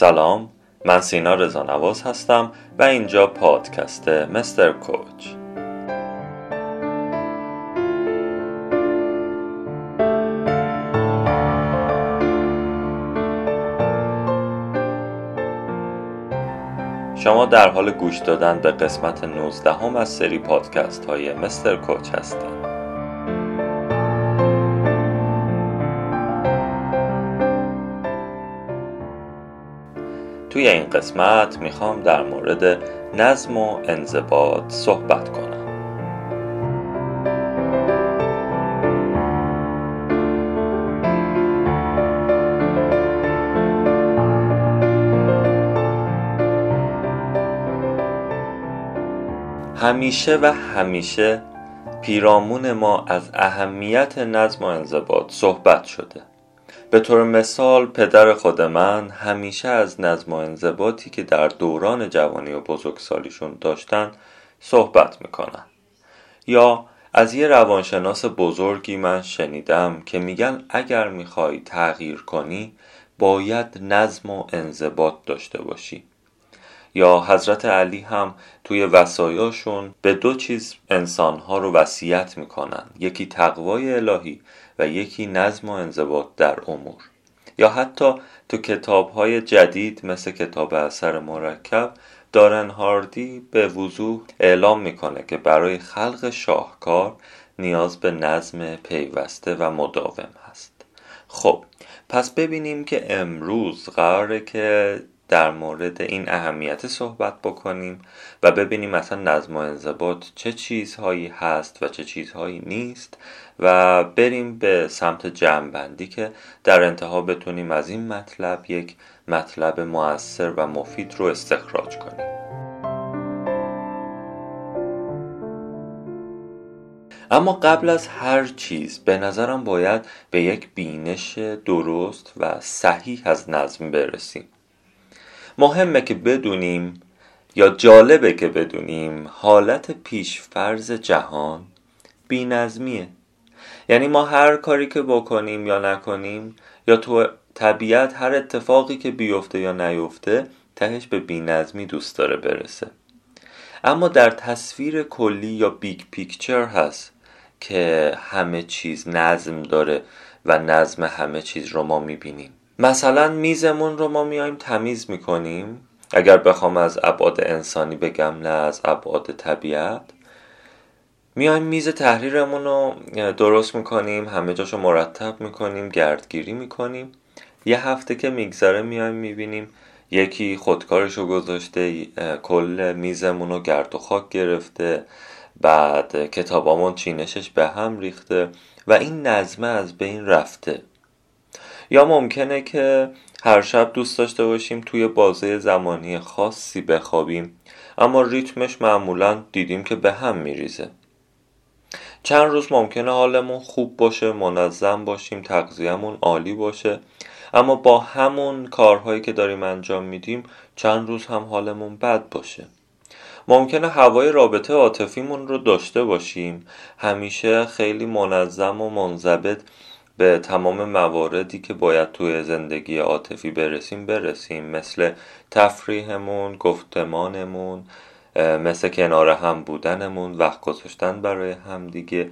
سلام من سینا رزانواز هستم و اینجا پادکست مستر کوچ. شما در حال گوش دادن به قسمت 19 هم از سری پادکست های مستر کوچ هستید. توی این قسمت می‌خوام در مورد نظم و انضباط صحبت کنم. همیشه و همیشه پیرامون ما از اهمیت نظم و انضباط صحبت شده. به طور مثال پدر خود من همیشه از نظم و انضباطی که در دوران جوانی و بزرگسالیشون داشتن صحبت می‌کنن. یا از یه روانشناس بزرگی من شنیدم که میگن اگر می‌خوای تغییر کنی باید نظم و انضباط داشته باشی. یا حضرت علی هم توی وسایاشون به دو چیز انسانها رو وصیت می‌کنن. یکی تقوای الهی و یکی نظم و انضباط در امور. یا حتی تو کتاب های جدید مثل کتاب اثر مرکب دارن هاردی به وضوح اعلام می‌کنه که برای خلق شاهکار نیاز به نظم پیوسته و مداوم هست. خب پس ببینیم که امروز قراره که در مورد این اهمیت صحبت بکنیم و ببینیم مثلا نظم و انضباط چه چیزهایی هست و چه چیزهایی نیست و بریم به سمت جمعبندی که در انتها بتونیم از این مطلب یک مطلب موثر و مفید رو استخراج کنیم. اما قبل از هر چیز به نظرم باید به یک بینش درست و صحیح از نظم برسیم. مهمه که بدونیم یا جالبه که بدونیم حالت پیشفرز جهان بینظمیه. یعنی ما هر کاری که بکنیم یا نکنیم یا تو طبیعت هر اتفاقی که بیفته یا نیفته تهش به بینظمی دوست داره برسه. اما در تصویر کلی یا big picture هست که همه چیز نظم داره و نظم همه چیز رو ما می‌بینیم. مثلا میزمون رو ما میایم تمیز می‌کنیم. اگر بخوام از ابعاد انسانی بگم نه از ابعاد طبیعت. میایم میز تحریرمون رو درست می‌کنیم همه جاشو مرتب می‌کنیم گردگیری می‌کنیم. یه هفته که میگذره میایم می‌بینیم یکی خودکارشو گذاشته کل میزمون رو گرد و خاک گرفته بعد کتابامون چینشش به هم ریخته و این نظمه از بین رفته. یا ممکنه که هر شب دوست داشته باشیم توی بازه زمانی خاصی بخوابیم اما ریتمش معمولا دیدیم که به هم میریزه. چند روز ممکنه حالمون خوب باشه منظم باشیم تغذیهمون عالی باشه اما با همون کارهایی که داریم انجام میدیم چند روز هم حالمون بد باشه. ممکنه هوای رابطه عاطفیمون رو داشته باشیم. همیشه خیلی منظم و منضبط به تمام مواردی که باید توی زندگی عاطفی برسیم برسیم. مثل تفریحمون گفتمانمون مثل کنار هم بودنمون وقت گذاشتن برای همدیگه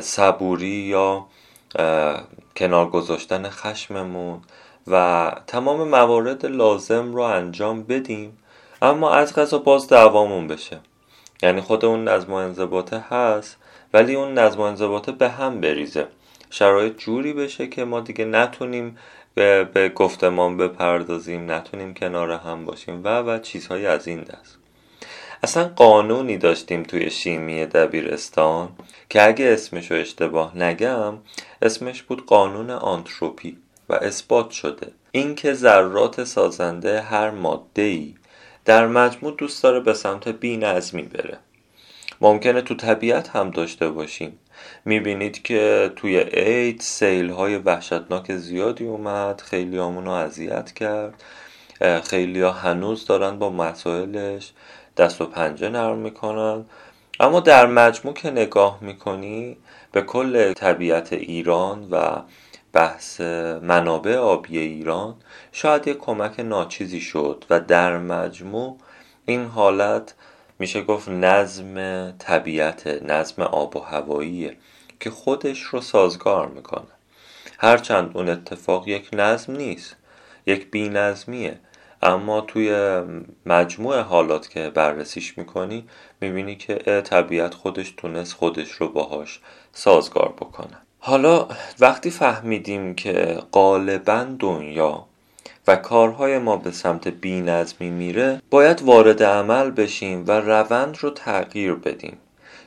صبوری یا کنار گذاشتن خشممون. و تمام موارد لازم رو انجام بدیم. اما از غذا باز دعوامون بشه. یعنی خود اون نظم و انضباطه هست ولی اون نظم و انضباطه به هم بریزه. شرایط جوری بشه که ما دیگه نتونیم به, به گفتمان بپردازیم نتونیم کنار هم باشیم و و چیزهای از این دست. اصلا قانونی داشتیم توی شیمی دبیرستان که اگه اسمشو اشتباه نگم اسمش بود قانون آنتروپی و اثبات شده. اینکه ذرات سازنده هر ماده ای در مجموع دوست داره به سمت بی نظمی بره. ممکنه تو طبیعت هم داشته باشیم. می‌بینید که توی عید سیل های وحشتناک زیادی اومد خیلی رو اذیت کرد. خیلی هنوز دارن با مسائلش دست و پنجه نرم می‌کنن. اما در مجموع که نگاه می‌کنی به کل طبیعت ایران و بحث منابع آبی ایران شاید یک کمک ناچیزی شد و در مجموع این حالت میشه گفت نظم طبیعت نظم آب و هواییه که خودش رو سازگار می‌کنه. هرچند اون اتفاق یک نظم نیست یک بی نظمیه اما توی مجموع حالات که بررسیش می‌کنی می‌بینی که طبیعت خودش تونست خودش رو باهاش سازگار بکنه. حالا وقتی فهمیدیم که غالبا دنیا و کارهای ما به سمت بینظمی میره باید وارد عمل بشیم و روند رو تغییر بدیم.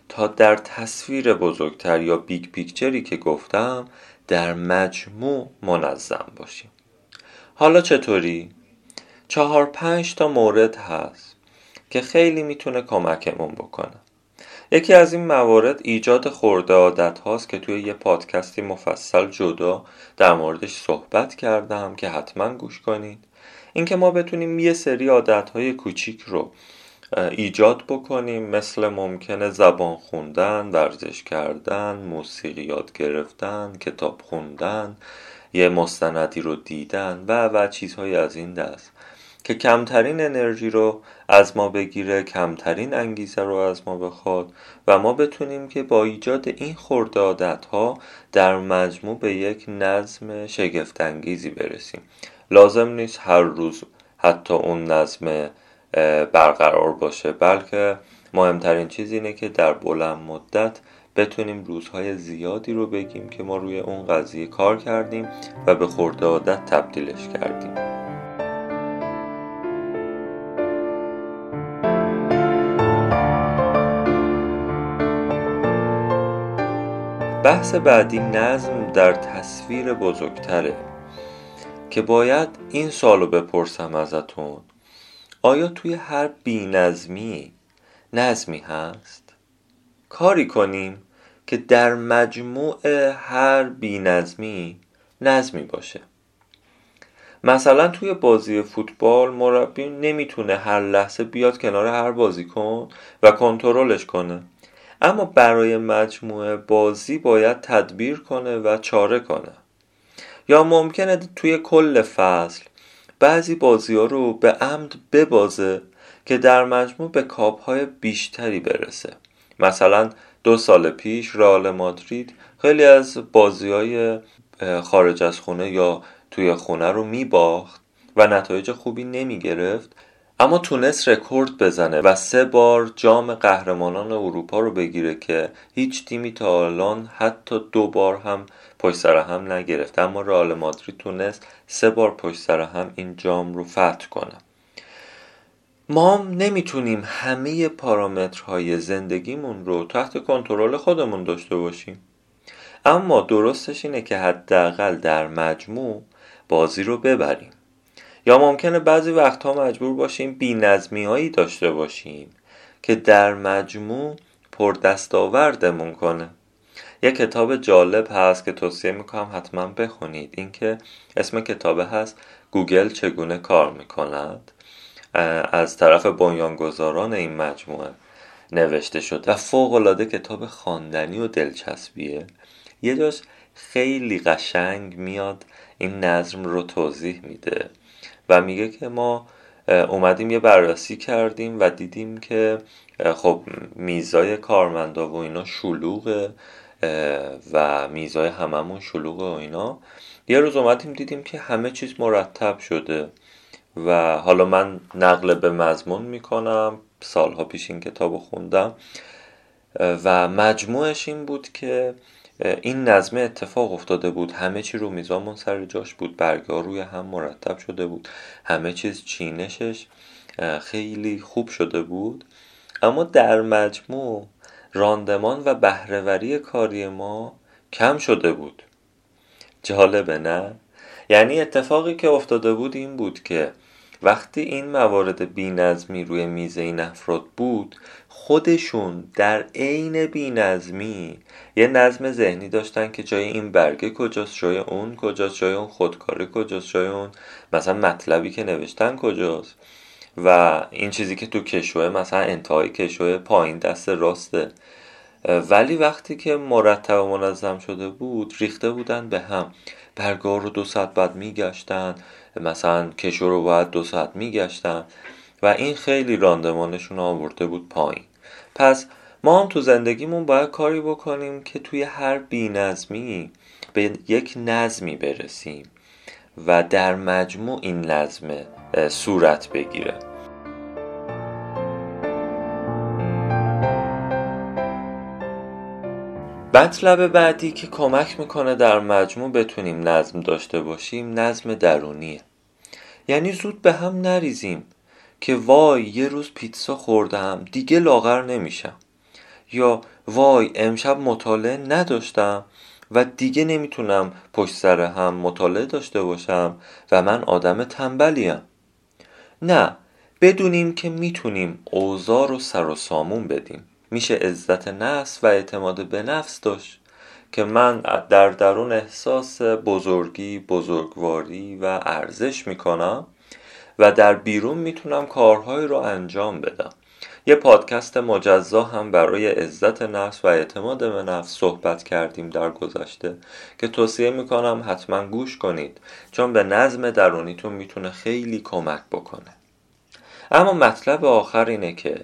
تا در تصویر بزرگتر یا big picture ی که گفتم در مجموع منظم باشیم. حالا چطوری؟ چهار پنج تا مورد هست که خیلی می‌تونه کمکمون بکنه. یکی از این موارد ایجاد خورده عادت هاست که توی یه پادکستی مفصل جدا در موردش صحبت کردم که حتما گوش کنید. اینکه ما بتونیم یه سری عادت های کوچیک رو ایجاد بکنیم مثل ممکنه زبان خوندن، ورزش کردن، موسیقی یاد گرفتن، کتاب خوندن، یه مستندی رو دیدن و و چیزهایی از این دست که کمترین انرژی رو از ما بگیره کمترین انگیزه رو از ما بخواد و ما بتونیم که با ایجاد این خورده ها در مجموع به یک نظم شگفت انگیزی برسیم. لازم نیست هر روز حتی اون نظم برقرار باشه بلکه مهمترین چیز اینه که در بلند مدت بتونیم روزهای زیادی رو بگیم که ما روی اون قضیه کار کردیم و به خورده تبدیلش کردیم. بحث بعدی نظم در تصویر بزرگتره که باید این سالو بپرسم ازتون. آیا توی هر بی نظمی نظمی هست؟ کاری کنیم که در مجموع هر بی نظمی نظمی باشه. مثلا توی بازی فوتبال مربی نمی‌تونه هر لحظه بیاد کنار هر بازیکن و کنترلش کنه. اما برای مجموعه بازی باید تدبیر کنه و چاره کنه. یا ممکنه توی کل فصل بعضی بازی ها رو به عمد ببازه که در مجموع به کاپ های بیشتری برسه. مثلا دو سال پیش رئال مادرید خیلی از بازی های خارج از خونه یا توی خونه رو می باخت و نتایج خوبی نمی گرفت اما تونست رکورد بزنه و سه بار جام قهرمانان اروپا رو بگیره که هیچ تیمی تا الان حتی دو بار هم پشت سر هم نگرفت. اما رئال مادرید تونست سه بار پشت سر هم این جام رو فتح کنه. ما نمی‌تونیم همه پارامترهای زندگیمون رو تحت کنترل خودمون داشته باشیم. اما درستش اینه که حداقل در مجموع بازی رو ببریم. یا ممکنه بعضی وقتها مجبور باشیم بی نظمی داشته باشیم که در مجموع پر دستاوردمون کنه. یه کتاب جالب هست که توصیه می‌کنم حتما بخونید. اینکه اسم کتاب هست گوگل چگونه کار می‌کند. از طرف بنیانگذاران این مجموعه نوشته شد و فوق العاده کتاب خواندنی و دلچسبیه. یه جاش خیلی قشنگ میاد. این نظم رو توضیح میده. و میگه که ما اومدیم یه بررسی کردیم و دیدیم که خب میزای کارمندا و اینا شلوغه و میزای هممون شلوغه و اینا. یه روز اومدیم دیدیم که همه چیز مرتب شده و حالا من نقل به مضمون می‌کنم سالها پیش این کتاب خوندم. و مجموعش این بود که این نظمه اتفاق افتاده بود. همه چی رو میزامون سر جاش بود. برگا روی هم مرتب شده بود. همه چیز چینشش خیلی خوب شده بود. اما در مجموع راندمان و بهرهوری کاری ما کم شده بود. جالبه نه؟ یعنی اتفاقی که افتاده بود این بود که وقتی این موارد بینظمی روی میز این افراد بود خودشون در عین بینظمی یه نظم ذهنی داشتن که جای این برگه کجاست جای اون کجاست جای اون خودکاری کجاست جای اون مثلا مطلبی که نوشتن کجاست. و این چیزی که تو کشوه مثلا انتهای کشوه پایین دست راسته. ولی وقتی که مرتب و منظم شده بود ریخته بودن به هم. برگاه رو دو ساعت بعد میگشتن مثلا کشو رو باید دو ساعت میگشتن. و این خیلی راندمانشون آورده بود پایین. پس ما هم تو زندگیمون باید کاری بکنیم که توی هر بینظمی به یک نظمی برسیم و در مجموع این نظم صورت بگیره. مطلب بعدی که کمک می‌کنه در مجموع بتونیم نظم داشته باشیم نظم درونیه. یعنی زود به هم نریزیم. که وای یه روز پیتزا خوردم دیگه لاغر نمیشم. یا وای امشب مطالعه نداشتم و دیگه نمی‌تونم پشت سر هم مطالعه داشته باشم و من آدم تنبلیم. نه بدونیم که می‌تونیم اوضاع رو سر و سامون بدیم. میشه عزت نفس و اعتماد به نفس داشت که من در درون احساس بزرگی بزرگواری و ارزش می‌کنم. و در بیرون می‌تونم کارهایی رو انجام بدم. یه پادکست مجزا هم برای عزت نفس و اعتماد به نفس صحبت کردیم در گذشته که توصیه می‌کنم حتما گوش کنید چون به نظم درونیتون می‌تونه خیلی کمک بکنه. اما مطلب آخر اینه که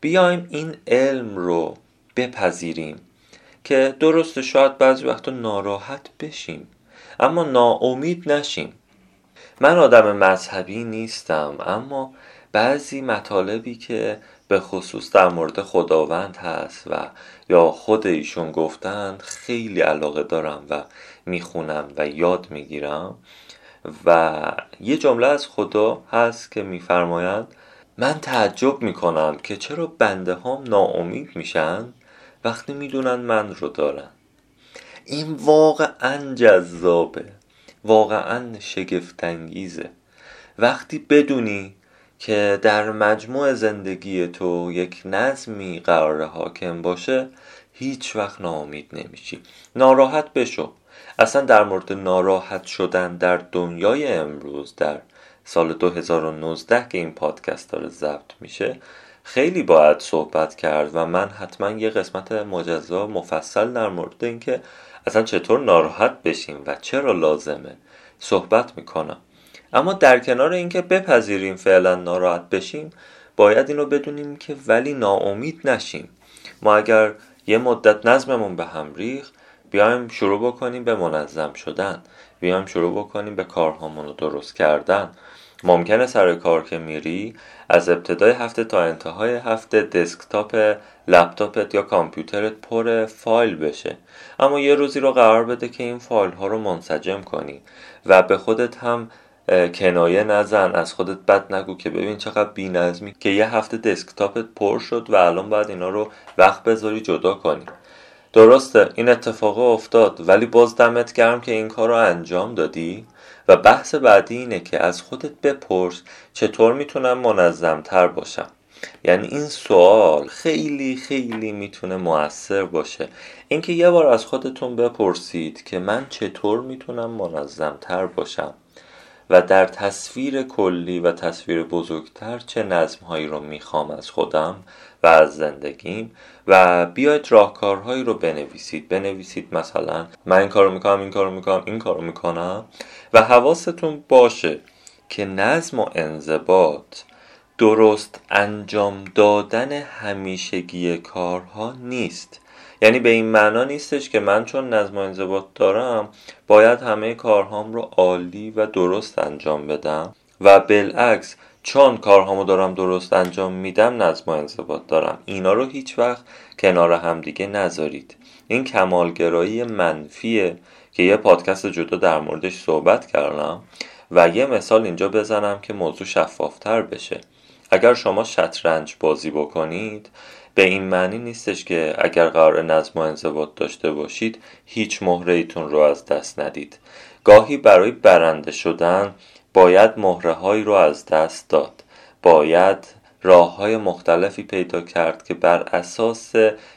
بیایم این علم رو بپذیریم که درست شاید بعضی وقتا ناراحت بشیم اما ناامید نشیم. من آدم مذهبی نیستم اما بعضی مطالبی که به خصوص در مورد خداوند هست و یا خود ایشون گفتن خیلی علاقه دارم و می‌خونم و یاد می‌گیرم. و یه جمله از خدا هست که میفرمایند من تعجب می‌کنم که چرا بنده هام ناامید میشن وقتی می‌دونن من رو دارن. این واقعا جذابه. واقعا شگفتانگیزه. وقتی بدونی که در مجموع زندگی تو یک نظمی قرار حاکم باشه هیچ وقت ناامید نمیشی. ناراحت بشو. اصلا در مورد ناراحت شدن در دنیای امروز در سال 2019 که این پادکست داره ضبط میشه خیلی باید صحبت کرد و من حتما یه قسمت مجزا مفصل در مورد اینکه اصلا چطور ناراحت بشیم و چرا لازمه صحبت می‌کنم. اما در کنار اینکه بپذیریم فعلا ناراحت بشیم باید اینو بدونیم که ولی ناامید نشیم. ما اگر یه مدت نظممون به هم ریخ بیایم شروع بکنیم به منظم شدن. بیایم شروع بکنیم به کارهامون رو درست کردن. ممکنه سر کار که میری از ابتدای هفته تا انتهای هفته دسکتاپ لپتاپت یا کامپیوترت پر فایل بشه. اما یه روزی رو قرار بده که این فایل ها رو منسجم کنی و به خودت هم کنایه نزن. از خودت بد نگو که ببین چقدر بی نظمی که یه هفته دسکتاپت پر شد و الان باید اینا رو وقت بذاری جدا کنی. درسته این اتفاق افتاد ولی باز دمت گرم که این کار رو انجام دادی. و بحث بعدی اینه که از خودت بپرس چطور می‌تونم منظم تر باشم. یعنی این سوال خیلی خیلی می‌تونه موثر باشه. اینکه یه بار از خودتون بپرسید که من چطور می‌تونم منظم تر باشم. و در تصویر کلی و تصویر بزرگتر چه نظم هایی رو می‌خوام از خودم و از زندگیم و بیاید راهکارهایی رو بنویسید. بنویسید مثلا من این کارو می‌کنم این کارو می‌کنم این کارو می‌کنم و حواستون باشه که نظم و انضباط درست انجام دادن همیشگی کارها نیست. یعنی به این معنا نیستش که من چون نظم و انضباط دارم باید همه کارهام رو عالی و درست انجام بدم. و بالعکس چون کارهامو دارم درست انجام میدم نظم و انضباط دارم. اینا رو هیچ وقت کنار همدیگه نذارید. این کمالگرایی منفیه که یه پادکست جدا در موردش صحبت کردم و یه مثال اینجا بزنم که موضوع شفافتر بشه. اگر شما شطرنج بازی بکنید به این معنی نیستش که اگر قرار نظم و انضباط داشته باشید هیچ مهره ایتون رو از دست ندید. گاهی برای برنده شدن باید مهره هایی رو از دست داد. باید راه های مختلفی پیدا کرد که بر اساس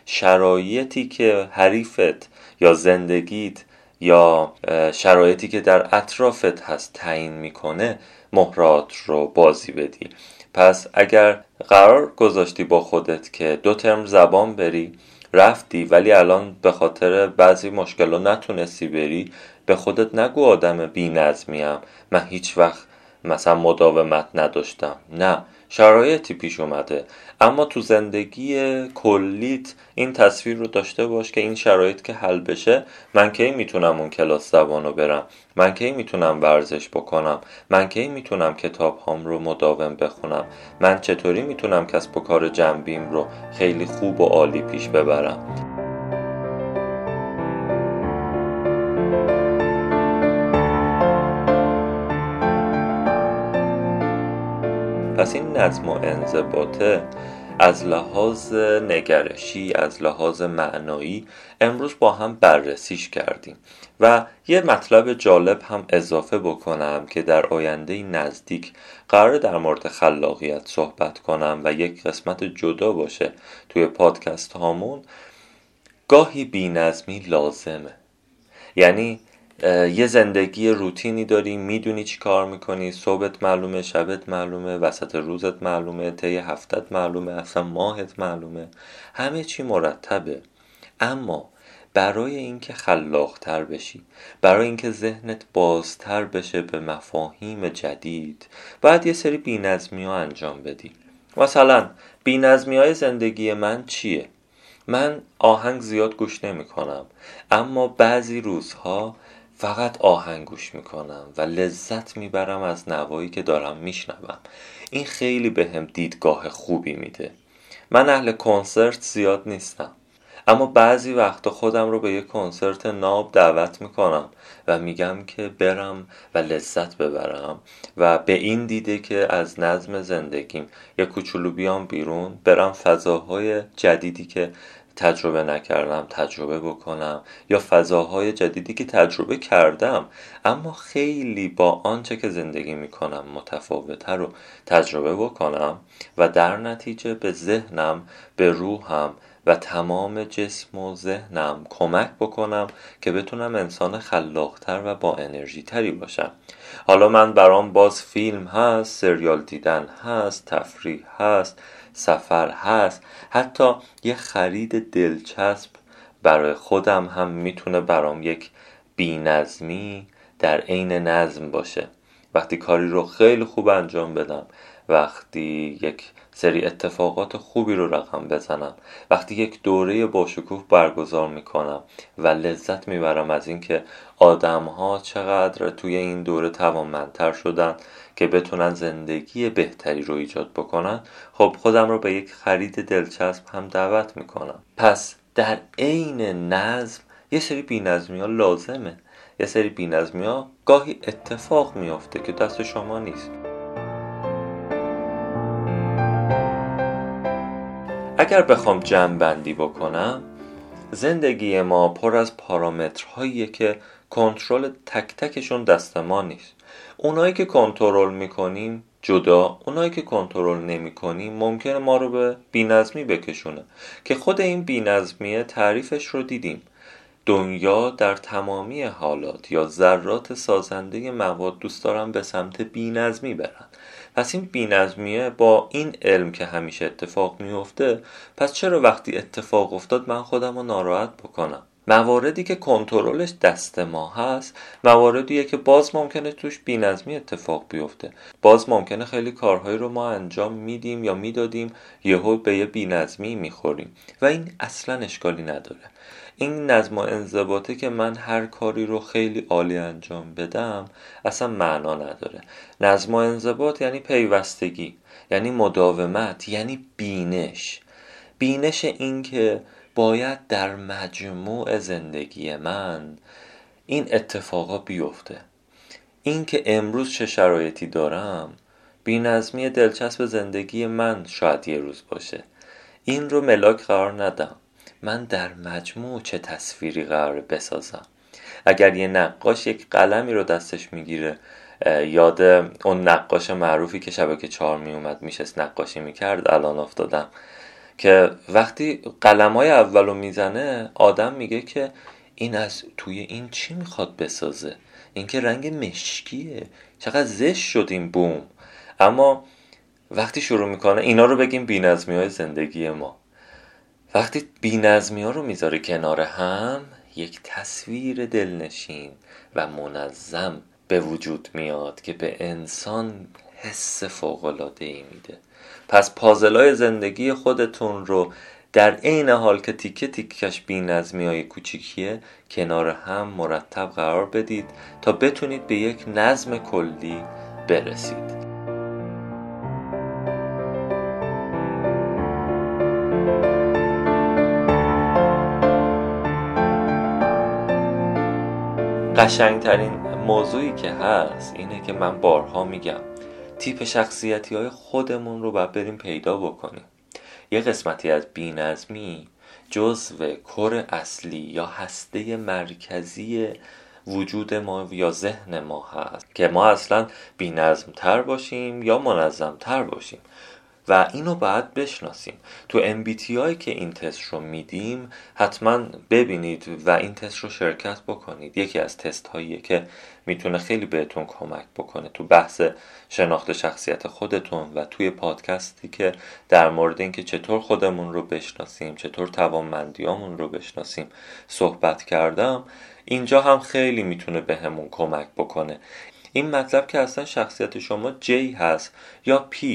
شرایطی که حریفت یا زندگیت یا شرایطی که در اطرافت هست تعیین می‌کنه مهرات رو بازی بدی. پس اگر قرار گذاشتی با خودت که دو ترم زبان بری رفتی ولی الان به خاطر بعضی مشکلات نتونستی بری به خودت نگو آدم بی نظمیم من هیچ وقت مثلا مداومت نداشتم. نه. شرایطی پیش اومده. اما تو زندگی کلیت این تصویر رو داشته باش که این شرایط که حل بشه من کی می‌تونم اون کلاس زبان رو برم؟ من کی می‌تونم ورزش بکنم؟ من کی می‌تونم کتاب هام رو مداوم بخونم؟ من چطوری می‌تونم کسب و کار جنبیم رو خیلی خوب و عالی پیش ببرم؟ پس این نظم و انضباطه از لحاظ نگرشی از لحاظ معنایی امروز با هم بررسیش کردیم. و یه مطلب جالب هم اضافه بکنم که در آینده نزدیک قرار در مورد خلاقیت صحبت کنم و یک قسمت جدا باشه توی پادکست هامون. گاهی بینظمی لازمه. یعنی یه زندگی روتینی داری می‌دونی چی کار می‌کنی صبحت معلومه شبت معلومه وسط روزت معلومه طی هفتت معلومه اصلا ماهت معلومه. همه چی مرتبه. اما برای اینکه خلاقتر بشی برای اینکه ذهنت بازتر بشه به مفاهیم جدید باید یه سری بینظمی ها انجام بدی. مثلا بینظمی های زندگی من چیه؟ من آهنگ زیاد گوش نمی کنم اما بعضی روزها فقط آهنگ گوش می‌کنم و لذت می‌برم از نوایی که دارم میشنوم. این خیلی به هم دیدگاه خوبی میده. من اهل کنسرت زیاد نیستم. اما بعضی وقتا خودم رو به یه کنسرت ناب دعوت می‌کنم و میگم که برم و لذت ببرم و به این دیده که از نظم زندگیم یه کوچولو بیام بیرون برم فضاهای جدیدی که تجربه نکردم تجربه بکنم یا فضاهای جدیدی که تجربه کردم اما خیلی با آنچه که زندگی می‌کنم متفاوته رو تجربه بکنم و در نتیجه به ذهنم به روحم و تمام جسم و ذهنم کمک بکنم که بتونم انسان خلاقتر و با انرژی تری باشم. حالا من برام باز فیلم هست سریال دیدن هست تفریح هست سفر هست. حتی یه خرید دلچسب برای خودم هم می‌تونه برام یک بینظمی در عین نظم باشه. وقتی کاری رو خیلی خوب انجام بدم وقتی یک سری اتفاقات خوبی رو رقم بزنم. وقتی یک دوره باشکوه برگزار می‌کنم و لذت می‌برم از اینکه آدم ها چقدر توی این دوره توانمندتر شدن که بتونن زندگی بهتری رو ایجاد بکنن خب خودم رو به یک خرید دلچسب هم دعوت می‌کنم. پس در عین نظم یه سری بینظمی ها لازمه. یه سری بینظمی ها گاهی اتفاق میافته که دست شما نیست. اگر بخوام جمع بندی بکنم زندگی ما پر از پارامترهاییه که کنترل تک تکشون دست ما نیست. اونایی که کنترل می‌کنیم جدا اونایی که کنترل نمی‌کنیم ممکنه ما رو به بینظمی بکشونه. که خود این بینظمیه تعریفش رو دیدیم. دنیا در تمامی حالات یا ذرات سازنده مواد دوست دارن به سمت بینظمی برن. پس این بینظمیه با این علم که همیشه اتفاق میفته پس چرا وقتی اتفاق افتاد من خودم رو ناراحت بکنم؟ مواردی که کنترلش دست ما هست مواردیه که باز ممکنه توش بینظمی اتفاق بیفته. باز ممکنه خیلی کارهایی رو ما انجام میدیم یا می‌دادیم یهو به یه بینظمی می‌خوریم. و این اصلا اشکالی نداره. این نظم و انضباطه که من هر کاری رو خیلی عالی انجام بدم اصلا معنا نداره. نظم و انضباط یعنی پیوستگی یعنی مداومت یعنی بینش. بینش این که باید در مجموع زندگی من این اتفاقا بیفته. اینکه امروز چه شرایطی دارم بینظمی دلچسب زندگی من شاید یه روز باشه. این رو ملاک قرار ندم. من در مجموع چه تصویری قرار بسازم؟ اگر یه نقاش یک قلمی رو دستش می‌گیره یاد اون نقاش معروفی که شبکه چهار میومد میشست نقاشی می‌کرد الان افتادم. که وقتی قلم های اول رو می‌زنه آدم میگه که این از توی این چی می‌خواد بسازه؟ این که رنگ مشکیه. چقدر زشت شد این بوم. اما وقتی شروع می‌کنه اینا رو بگیم بینظمی های زندگی ما. وقتی بینظمی ها رو می‌ذاره کنار هم یک تصویر دلنشین و منظم به وجود میاد که به انسان حس فوقلاده ای میده. پس پازلای زندگی خودتون رو در عین حال که تیکه تیکش بی نظمی های کوچیکیه کنار هم مرتب قرار بدید تا بتونید به یک نظم کلی برسید. قشنگترین موضوعی که هست اینه که من بارها میگم تیپ شخصیتی های خودمون رو باید بریم پیدا بکنیم. یه قسمتی از بینظمی جزو کور اصلی یا هسته مرکزی وجود ما یا ذهن ما هست که ما اصلا تر باشیم یا منظمتر باشیم. و اینو باید بشناسیم. تو MBTI که این تست رو میدیم حتما ببینید و این تست رو شرکت بکنید. یکی از تست هاییه که می‌تونه خیلی بهتون کمک بکنه تو بحث شناخت شخصیت خودتون و توی پادکستی که در مورد اینکه چطور خودمون رو بشناسیم چطور توانمندیامون رو بشناسیم صحبت کردم. اینجا هم خیلی می‌تونه بهمون کمک بکنه. این مطلب که اصلا شخصیت شما J هست یا P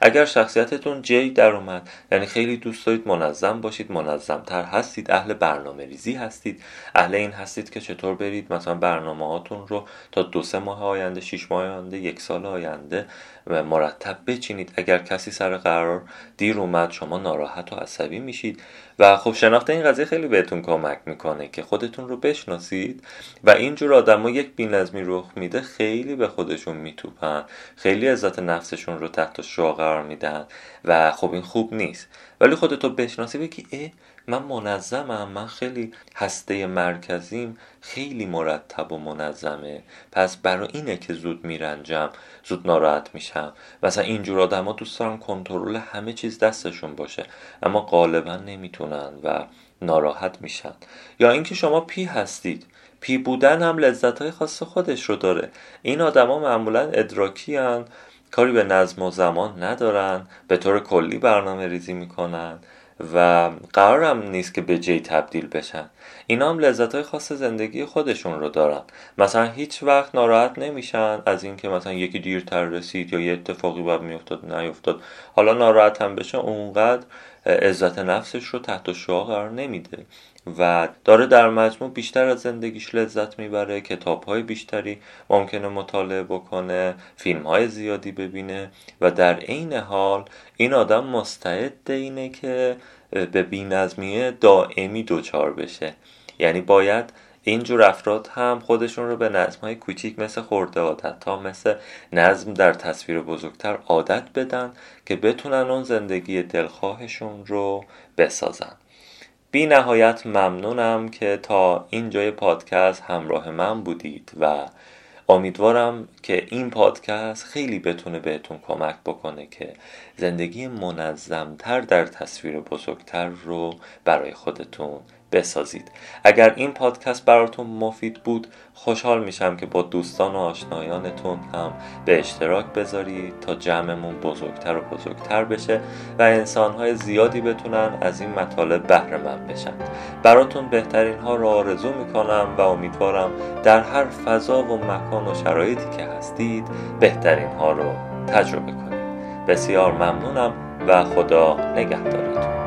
اگر شخصیتتون جی در اومد یعنی خیلی دوست دارید منظم باشید منظمتر هستید اهل برنامه ریزی هستید. اهل این هستید که چطور برید مثلا برنامه هاتون رو تا دو سه ماه آینده شیش ماه آینده یک سال آینده مرتب بچینید. اگر کسی سر قرار دیر اومد شما ناراحت و عصبی میشید. و خب شناخت این قضیه خیلی بهتون کمک می‌کنه که خودتون رو بشناسید و اینجور آدم یک بینظمی رخ میده خیلی به خودشون میتوپن. خیلی عزت نفسشون رو تحت شعا قرار میدن و خب این خوب نیست. ولی خودتو بشناسی بگی اه من منظمم من خیلی هسته مرکزیم خیلی مرتب و منظمه. پس برای اینه که زود میرنجم زود ناراحت میشم. مثلا اینجور آدم ها دوست دارن کنترل همه چیز دستشون باشه اما غالبا نمی‌تونن و ناراحت میشن. یا اینکه شما پی هستید. پی بودن هم لذت های خاص خودش رو داره. این آدما معمولا ادراکی هن. کاری به نظم و زمان ندارن به طور کلی برنامه ریزی می‌کنن. و قرارم نیست که به جی تبدیل بشن. اینا هم لذت های خاص زندگی خودشون رو دارن. مثلا هیچ وقت ناراحت نمیشن از اینکه مثلا یکی دیرتر رسید یا یه اتفاقی باید میافتاد نیفتاد. حالا ناراحت هم بشه اونقدر عزت نفسش رو تحت شعا قرار نمیده. و داره در مجموع بیشتر از زندگیش لذت می‌بره کتاب های بیشتری ممکنه مطالعه بکنه فیلم های زیادی ببینه و در عین حال این آدم مستعد اینه که به بینظمی دائمی دوچار بشه. یعنی باید اینجور افراد هم خودشون رو به نظم های کوچیک مثل خورده عادت ها مثل نظم در تصویر بزرگتر عادت بدن که بتونن اون زندگی دلخواهشون رو بسازن. بی نهایت ممنونم که تا اینجای پادکست همراه من بودید و امیدوارم که این پادکست خیلی بتونه بهتون کمک بکنه که زندگی منظمتر در تصویر بزرگتر رو برای خودتون بسازید. اگر این پادکست براتون مفید بود خوشحال میشم که با دوستان و آشنایانتون هم به اشتراک بذارید تا جمعمون بزرگتر و بزرگتر بشه و انسانهای زیادی بتونن از این مطالب بهره مند بشن. براتون بهترین ها رو آرزو می‌کنم و امیدوارم در هر فضا و مکان و شرایطی که هستید بهترین ها رو تجربه کنید. بسیار ممنونم و خدا نگهدارتون.